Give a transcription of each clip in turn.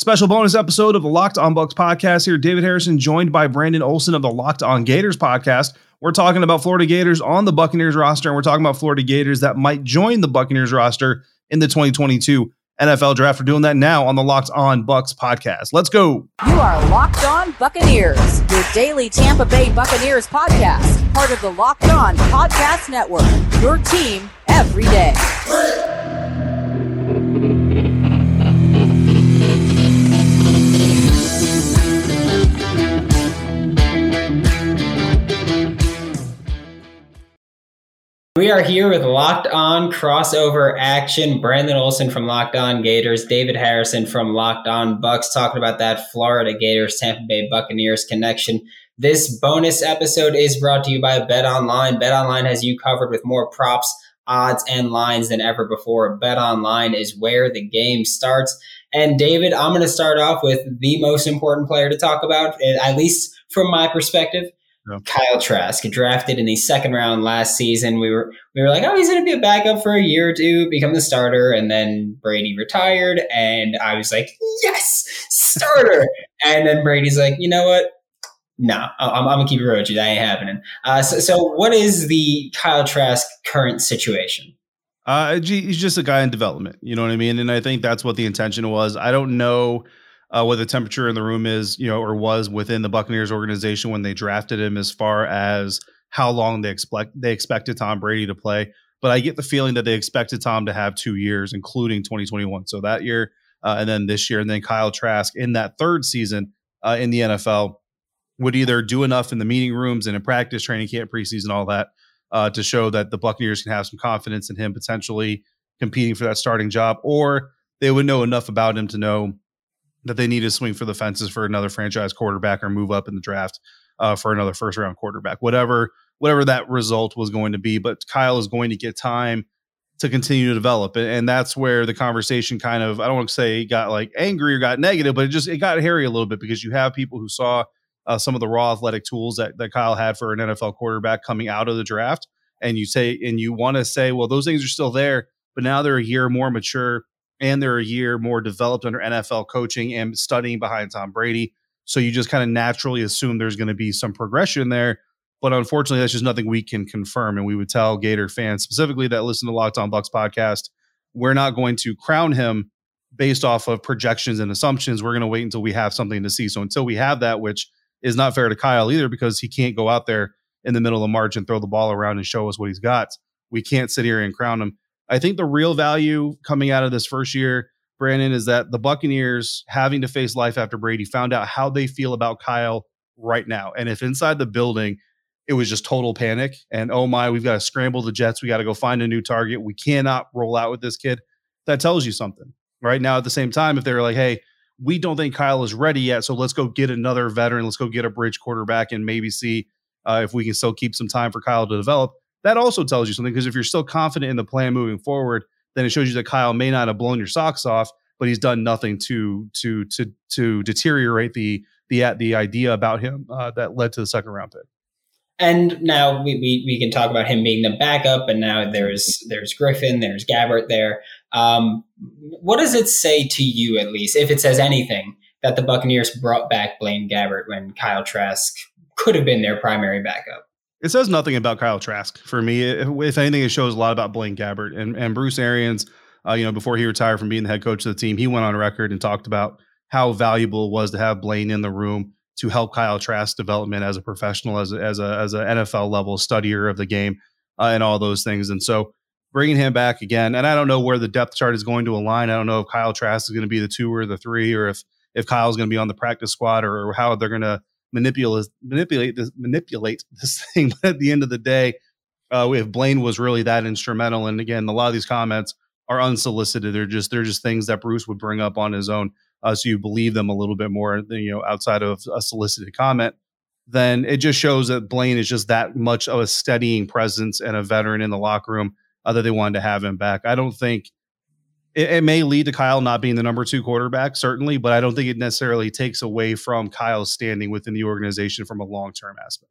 Special bonus episode of the Locked On Bucs podcast here. David Harrison joined by Brandon Olson of the Locked On Gators podcast. We're talking about Florida Gators on the Buccaneers roster, and we're talking about Florida Gators that might join the Buccaneers roster in the 2022 NFL draft. We're doing that now on the Locked On Bucs podcast. Let's go. You are Locked On Buccaneers, your daily Tampa Bay Buccaneers podcast, part of the Locked On Podcast Network. Your team every day. We are here with Locked On crossover action. Brandon Olson from Locked On Gators, David Harrison from Locked On Bucs, talking about that Florida Gators Tampa Bay Buccaneers connection. This bonus episode is brought to you by BetOnline. Bet Online has you covered with more props, odds, and lines than ever before. BetOnline is where the game starts. And David, I'm going to start off with the most important player to talk about, at least from my perspective yeah. Kyle Trask, drafted in the second round last season. We were we were like, oh, he's going to be a backup for a year or two, become the starter, and then Brady retired, and I was like, yes, starter. and then Brady's like, you know what? No, nah, I'm, I'm, gonna keep it real with you. That ain't happening. Uh, so, so, what is the Kyle Trask current situation? Uh, he's just a guy in development. You know what I mean? And I think that's what the intention was. I don't know uh, what the temperature in the room is, you know, or was within the Buccaneers organization when they drafted him, as far as how long they expect they expected Tom Brady to play. But I get the feeling that they expected Tom to have two years, including 2021. So that year, uh, and then this year, and then Kyle Trask in that third season uh, in the NFL would either do enough in the meeting rooms and in practice, training camp, preseason, all that, uh, to show that the Buccaneers can have some confidence in him potentially competing for that starting job, or they would know enough about him to know that they need to swing for the fences for another franchise quarterback or move up in the draft uh, for another first round quarterback, whatever whatever that result was going to be. But Kyle is going to get time to continue to develop, and that's where the conversation kind of I don't want to say got like angry or got negative, but it just it got hairy a little bit because you have people who saw uh, some of the raw athletic tools that that Kyle had for an NFL quarterback coming out of the draft, and you say and you want to say, well, those things are still there, but now they're a year more mature and they're a year more developed under NFL coaching and studying behind Tom Brady. So you just kind of naturally assume there's going to be some progression there. But unfortunately, that's just nothing we can confirm. And we would tell Gator fans specifically that listen to Locked On Bucs podcast, we're not going to crown him based off of projections and assumptions. We're going to wait until we have something to see. So until we have that, which is not fair to Kyle either, because he can't go out there in the middle of March and throw the ball around and show us what he's got. We can't sit here and crown him. I think the real value coming out of this first year, Brandon, is that the Buccaneers having to face life after Brady found out how they feel about Kyle right now. And if inside the building, it was just total panic and oh my, we've got to scramble the Jets. We got to go find a new target. We cannot roll out with this kid. That tells you something. Right now, at the same time, if they're like, hey, we don't think Kyle is ready yet, so let's go get another veteran. Let's go get a bridge quarterback and maybe see uh, if we can still keep some time for Kyle to develop that also tells you something because if you're still confident in the plan moving forward, then it shows you that Kyle may not have blown your socks off, but he's done nothing to to to to deteriorate the the the idea about him uh, that led to the second round pick. And now we, we, we can talk about him being the backup, and now there's there's Griffin, there's Gabbert there. Um, what does it say to you, at least, if it says anything, that the Buccaneers brought back Blaine Gabbert when Kyle Trask could have been their primary backup? It says nothing about Kyle Trask for me. If anything, it shows a lot about Blaine Gabbert and, and Bruce Arians. Uh, you know, before he retired from being the head coach of the team, he went on record and talked about how valuable it was to have Blaine in the room to help Kyle Trask's development as a professional, as a, as a as an NFL level studier of the game, uh, and all those things. And so, bringing him back again, and I don't know where the depth chart is going to align. I don't know if Kyle Trask is going to be the two or the three, or if if Kyle's going to be on the practice squad, or, or how they're going to manipulate manipulate this manipulate this thing. But at the end of the day, uh, if Blaine was really that instrumental, and again, a lot of these comments are unsolicited. They're just they're just things that Bruce would bring up on his own, uh, so you believe them a little bit more. than You know, outside of a solicited comment, then it just shows that Blaine is just that much of a steadying presence and a veteran in the locker room uh, that they wanted to have him back. I don't think it, it, may lead to Kyle not being the number two quarterback, certainly, but I don't think it necessarily takes away from Kyle's standing within the organization from a long term aspect.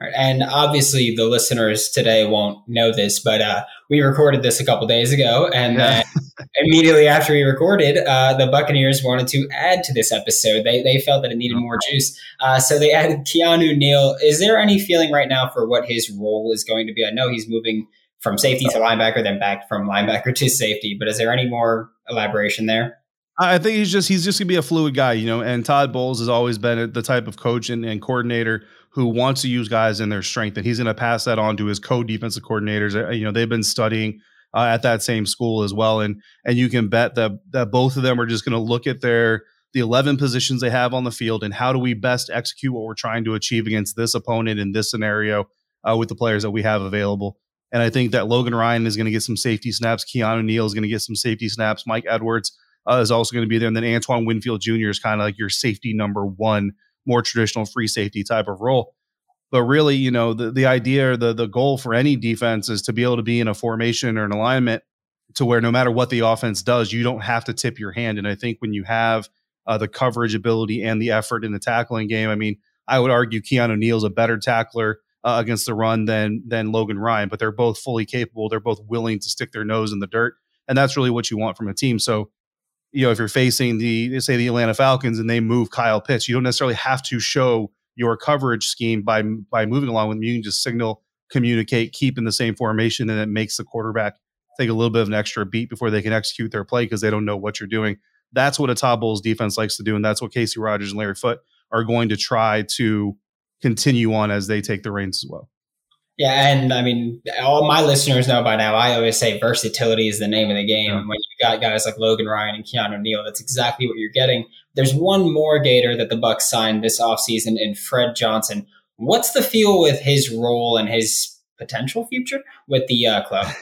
And obviously, the listeners today won't know this, but uh, we recorded this a couple days ago, and yeah. then immediately after we recorded, uh, the Buccaneers wanted to add to this episode. They, they felt that it needed more juice. Uh, so they added Keanu Neal. Is there any feeling right now for what his role is going to be? I know he's moving from safety to linebacker, then back from linebacker to safety, but is there any more elaboration there? I think he's just he's just gonna be a fluid guy, you know. And Todd Bowles has always been the type of coach and, and coordinator who wants to use guys in their strength, and he's gonna pass that on to his co-defensive coordinators. Uh, you know, they've been studying uh, at that same school as well, and and you can bet that that both of them are just gonna look at their the 11 positions they have on the field and how do we best execute what we're trying to achieve against this opponent in this scenario uh, with the players that we have available. And I think that Logan Ryan is going to get some safety snaps. Keanu Neal is going to get some safety snaps. Mike Edwards uh, is also going to be there. And then Antoine Winfield Jr. is kind of like your safety number one, more traditional free safety type of role. But really, you know, the, the idea or the, the goal for any defense is to be able to be in a formation or an alignment to where no matter what the offense does, you don't have to tip your hand. And I think when you have uh, the coverage ability and the effort in the tackling game, I mean, I would argue Keanu Neal's a better tackler uh, against the run than than Logan Ryan, but they're both fully capable. They're both willing to stick their nose in the dirt, and that's really what you want from a team. So, you know, if you're facing the say the Atlanta Falcons and they move Kyle Pitts, you don't necessarily have to show your coverage scheme by by moving along with them. You can just signal, communicate, keep in the same formation, and it makes the quarterback take a little bit of an extra beat before they can execute their play because they don't know what you're doing. That's what a Todd Bowles defense likes to do, and that's what Kacy Rodgers and Larry Foote are going to try to continue on as they take the reins as well. Yeah, and I mean, all my listeners know by now. I always say versatility is the name of the game. Yeah. When you got guys like Logan Ryan and Keanu Neal, that's exactly what you're getting. There's one more Gator that the Bucs signed this offseason in Fred Johnson. What's the feel with his role and his potential future with the uh, club?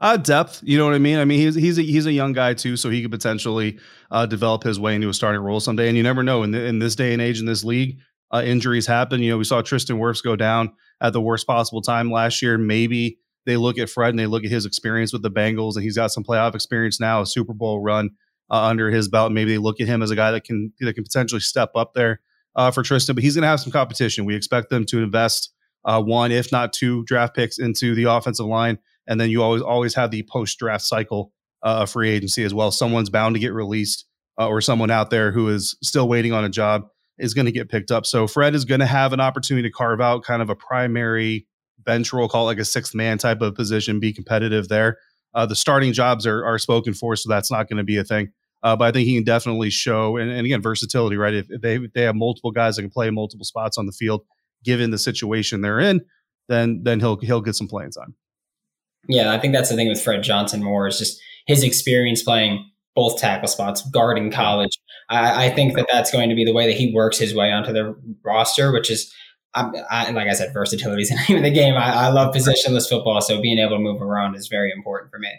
Uh, depth, you know what I mean. I mean, he's he's a, he's a young guy too, so he could potentially uh, develop his way into a starting role someday. And you never know in the, in this day and age in this league, uh, injuries happen. You know, we saw Tristan Wirfs go down at the worst possible time last year. Maybe they look at Fred and they look at his experience with the Bengals, and he's got some playoff experience now, a Super Bowl run uh, under his belt. Maybe they look at him as a guy that can that can potentially step up there uh, for Tristan. But he's going to have some competition. We expect them to invest uh, one, if not two, draft picks into the offensive line, and then you always always have the post draft cycle uh, free agency as well. Someone's bound to get released, uh, or someone out there who is still waiting on a job is going to get picked up. So Fred is going to have an opportunity to carve out kind of a primary bench role, call it like a sixth man type of position, be competitive there. Uh, the starting jobs are, are spoken for, so that's not going to be a thing. Uh, but I think he can definitely show, and, and again, versatility, right? If, if, they if they have multiple guys that can play multiple spots on the field, given the situation they're in, then then he'll he'll get some playing time. Yeah, I think that's the thing with Fred Johnson more is just his experience playing both tackle spots, guard in college. I, I, think that that's going to be the way that he works his way onto the roster, which is, I, I, like I said, versatility is the name of the game. I, love positionless football, so being able to move around is very important for me.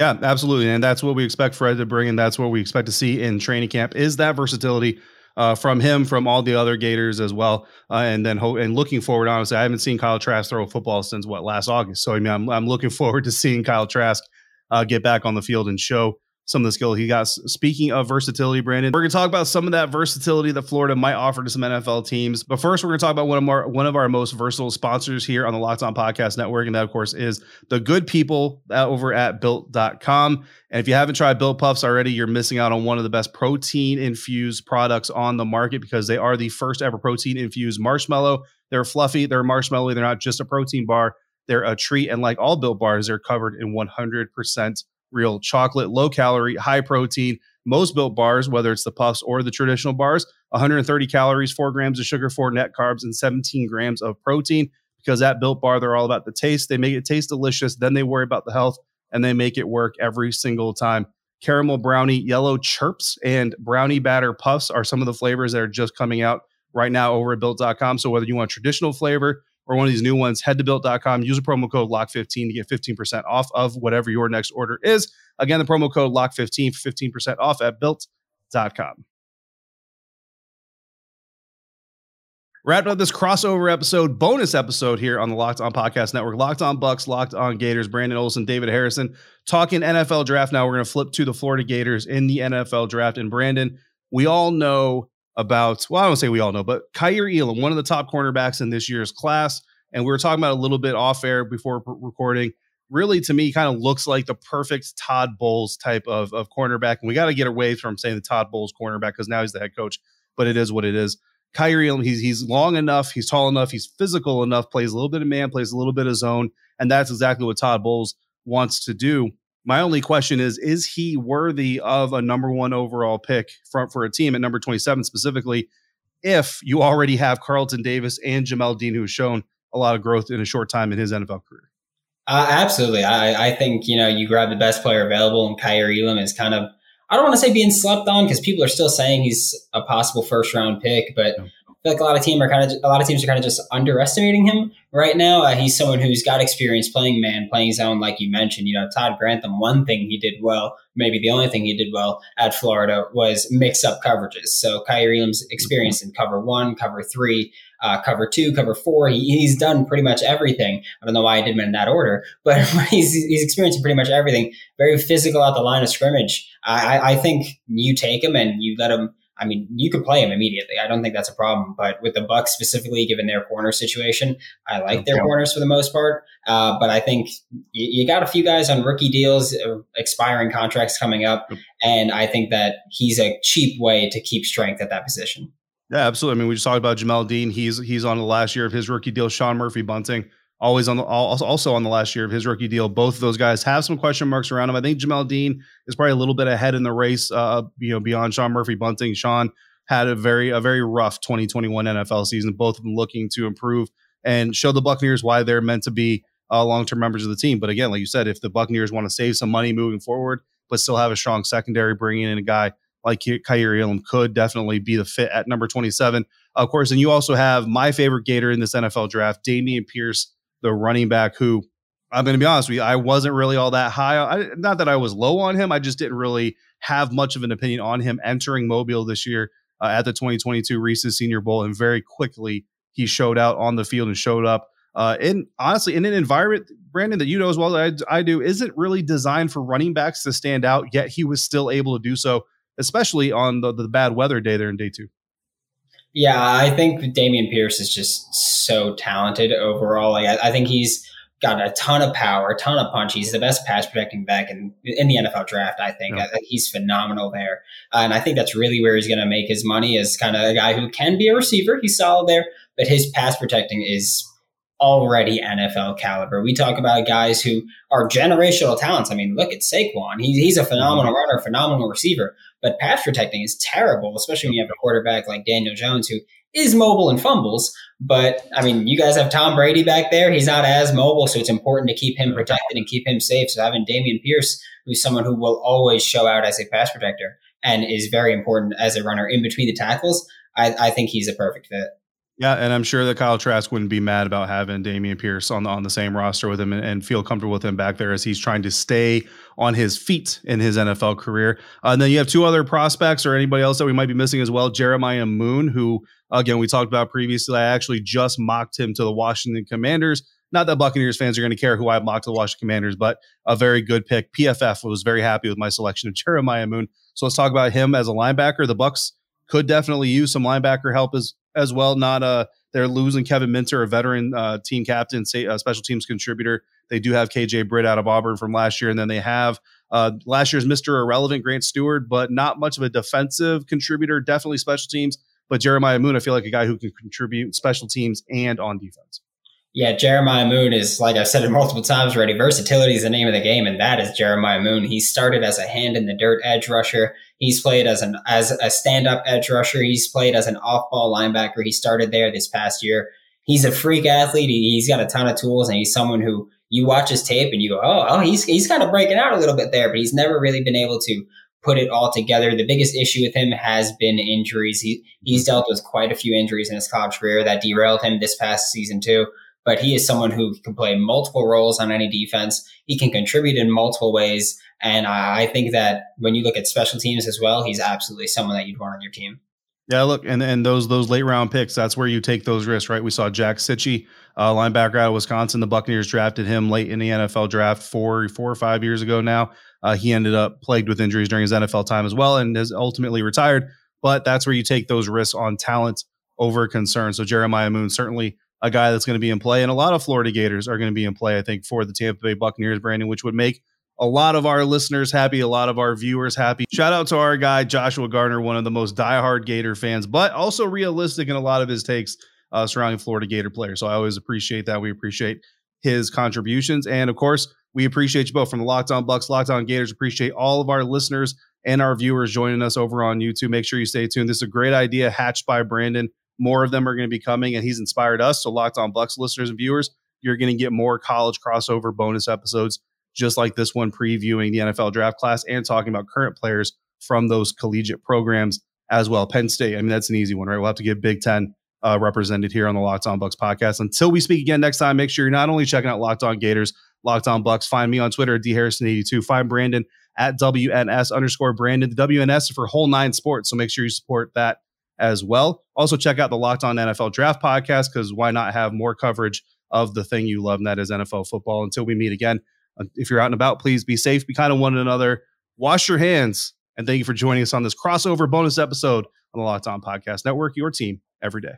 Yeah, absolutely, and that's what we expect Fred to bring, and that's what we expect to see in training camp is that versatility. Uh, from him, from all the other Gators as well, uh, and then ho- and looking forward. Honestly, I haven't seen Kyle Trask throw a football since what last August. So I mean, I'm, I'm looking forward to seeing Kyle Trask uh, get back on the field and show some of the skill he got. Speaking of versatility, Brandon, we're going to talk about some of that versatility that Florida might offer to some NFL teams. But first, we're going to talk about one of our one of our most versatile sponsors here on the Locked On Podcast Network, and that, of course, is the good people over at Built.com. And if you haven't tried Built Puffs already, you're missing out on one of the best protein infused products on the market because they are the first ever protein infused marshmallow. They're fluffy, they're marshmallowy, they're not just a protein bar. They're a treat, and like all Built bars, they're covered in 100% real chocolate, low calorie, high protein. Most built bars, whether it's the puffs or the traditional bars, 130 calories, four grams of sugar, four net carbs, and 17 grams of protein. Because that built bar, they're all about the taste. They make it taste delicious. Then they worry about the health and they make it work every single time. Caramel brownie, yellow chirps, and brownie batter puffs are some of the flavors that are just coming out right now over at built.com. So whether you want traditional flavor, or one of these new ones, head to built.com, use a promo code LOCKED15 to get 15% off of whatever your next order is. Again, the promo code LOCKED15 for 15% off at built.com. Wrapping up this crossover episode, bonus episode here on the Locked On Podcast Network. Locked On Bucs, Locked On Gators, Brandon Olson, David Harrison, talking NFL draft. Now we're going to flip to the Florida Gators in the NFL draft. And Brandon, we all know about, well, I don't say we all know, but Kaiir Elam, one of the top cornerbacks in this year's class. And we were talking about a little bit off air before recording. really to me kind of looks like the perfect Todd Bowles type of, of cornerback. And we got to get away from saying the Todd Bowles cornerback because now he's the head coach, but it is what it is. Kaiir, he's he's long enough, he's tall enough, he's physical enough, plays a little bit of man, plays a little bit of zone, and that's exactly what Todd Bowles wants to do. My only question is: Is he worthy of a number one overall pick for for a team at number twenty seven specifically? If you already have Carlton Davis and Jamel Dean, who has shown a lot of growth in a short time in his NFL career. Uh, absolutely. I, I think, you know, you grab the best player available and Kaiir Elam is kind of, I don't want to say being slept on because people are still saying he's a possible first round pick, but feel like a lot of team are kind of a lot of teams are kind of just underestimating him right now. Uh, he's someone who's got experience playing man, playing zone, like you mentioned. You know, Todd Grantham. One thing he did well, maybe the only thing he did well at Florida was mix up coverages. So Kaiir Elam's experience in cover one, cover three, uh, cover two, cover four. He, he's done pretty much everything. I don't know why I did them in that order, but he's, he's experiencing pretty much everything. Very physical at the line of scrimmage. I, I think you take him and you let him. I mean, you could play him immediately. I don't think that's a problem. But with the Bucs specifically, given their corner situation, I like their corners for the most part. Uh, but I think you, you, got a few guys on rookie deals, uh, expiring contracts coming up, and I think that he's a cheap way to keep strength at that position. Yeah, absolutely. I mean, we just talked about Jamel Dean. He's he's on the last year of his rookie deal. Sean Murphy Bunting always on the also on the last year of his rookie deal. Both of those guys have some question marks around him. I think Jamel Dean is probably a little bit ahead in the race. Uh, you know, beyond Sean Murphy Bunting. Sean had a very a very rough 2021 NFL season. Both of them looking to improve and show the Buccaneers why they're meant to be uh, long term members of the team. But again, like you said, if the Buccaneers want to save some money moving forward, but still have a strong secondary, bringing in a guy like Kaiir Elam could definitely be the fit at number 27. Of course, and you also have my favorite Gator in this NFL draft, Dameon Pierce, the running back, who I'm going to be honest with you, I wasn't really all that high. I, not that I was low on him, I just didn't really have much of an opinion on him entering Mobile this year uh, at the 2022 Reese's Senior Bowl, and very quickly he showed out on the field and showed up. Uh, in honestly, in an environment, Brandon, that you know as well as I, I do, isn't really designed for running backs to stand out. Yet he was still able to do so, especially on the, the bad weather day there in day two. Yeah, I think Dameon Pierce is just so talented overall. Like, I, I, think he's got a ton of power, a ton of punch. He's the best pass protecting back in in the NFL draft. I think. Yeah. I think he's phenomenal there, uh, and I think that's really where he's going to make his money. Is kind of a guy who can be a receiver. He's solid there, but his pass protecting is already NFL caliber. We talk about guys who are generational talents. I mean, look at Saquon. He's, he's a phenomenal mm-hmm. runner, phenomenal receiver, but pass protecting is terrible, especially when you have a quarterback like Daniel Jones who is mobile and fumbles. But I mean, you guys have Tom Brady back there. He's not as mobile, so it's important to keep him protected and keep him safe. So having Dameon Pierce, who's someone who will always show out as a pass protector and is very important as a runner in between the tackles, I, I think he's a perfect fit. Yeah, and I'm sure that Kyle Trask wouldn't be mad about having Dameon Pierce on the, on the same roster with him and, and, feel comfortable with him back there as he's trying to stay on his feet in his NFL career. Uh, and then you have two other prospects or anybody else that we might be missing as well. Jeremiah Moon, who again we talked about previously. I actually just mocked him to the Washington Commanders. Not that Buccaneers fans are going to care who I mocked to the Washington Commanders, but a very good pick. PFF was very happy with my selection of Jeremiah Moon. So let's talk about him as a linebacker. The Bucs could definitely use some linebacker help as as well. Not uh they're losing Kevin Minter, a veteran uh, team captain, say, uh, special teams contributor. They do have KJ Britt out of Auburn from last year, and then they have uh, last year's Mister Irrelevant Grant Stuard, but not much of a defensive contributor. Definitely special teams, but Jeremiah Moon, I feel like a guy who can contribute special teams and on defense. Yeah, Jeremiah Moon is, like I've said it multiple times already, versatility is the name of the game, and that is Jeremiah Moon. He started as a hand in the dirt edge rusher. He's played as an as a stand up edge rusher. He's played as an off ball linebacker. He started there this past year. He's a freak athlete. He, has got a ton of tools, and he's someone who you watch his tape and you go, oh, oh, he's he's kind of breaking out a little bit there, but he's never really been able to put it all together. The biggest issue with him has been injuries. He he's dealt with quite a few injuries in his college career that derailed him this past season too but he is someone who can play multiple roles on any defense. He can contribute in multiple ways. And I think that when you look at special teams as well, he's absolutely someone that you'd want on your team. Yeah, look, and and those those late round picks, that's where you take those risks, right? We saw Jack Cichy, uh, linebacker out of Wisconsin. The Buccaneers drafted him late in the NFL draft four four or five years ago now. Uh, he ended up plagued with injuries during his NFL time as well, and has ultimately retired. But that's where you take those risks on talent over concern. So Jeremiah Moon certainly a guy that's going to be in play. And a lot of Florida Gators are going to be in play, I think, for the Tampa Bay Buccaneers, Brandon, which would make a lot of our listeners happy, a lot of our viewers happy. Shout out to our guy, Joshua Garner, one of the most diehard Gator fans, but also realistic in a lot of his takes uh, surrounding Florida Gator players. So I always appreciate that. We appreciate his contributions. And of course, we appreciate you both from the Locked On Bucs, Locked On Gators. Appreciate all of our listeners and our viewers joining us over on YouTube. Make sure you stay tuned. This is a great idea hatched by Brandon. More of them are going to be coming, and he's inspired us. So, Locked On Bucs listeners and viewers, you're going to get more college crossover bonus episodes just like this one, previewing the NFL draft class and talking about current players from those collegiate programs as well. Penn State, I mean, that's an easy one, right? We'll have to get Big Ten uh, represented here on the Locked On Bucs podcast. Until we speak again next time, make sure you're not only checking out Locked On Gators, Locked On Bucs. Find me on Twitter at dharrison82. Find Brandon at WNS underscore Brandon. The WNS for whole nine sports, so make sure you support that as well. Also, check out the Locked On NFL Draft podcast because why not have more coverage of the thing you love, and that is NFL football. Until we meet again, uh, if you're out and about, please be safe, be kind of one another, wash your hands, and thank you for joining us on this crossover bonus episode on the Locked On Podcast Network, your team every day.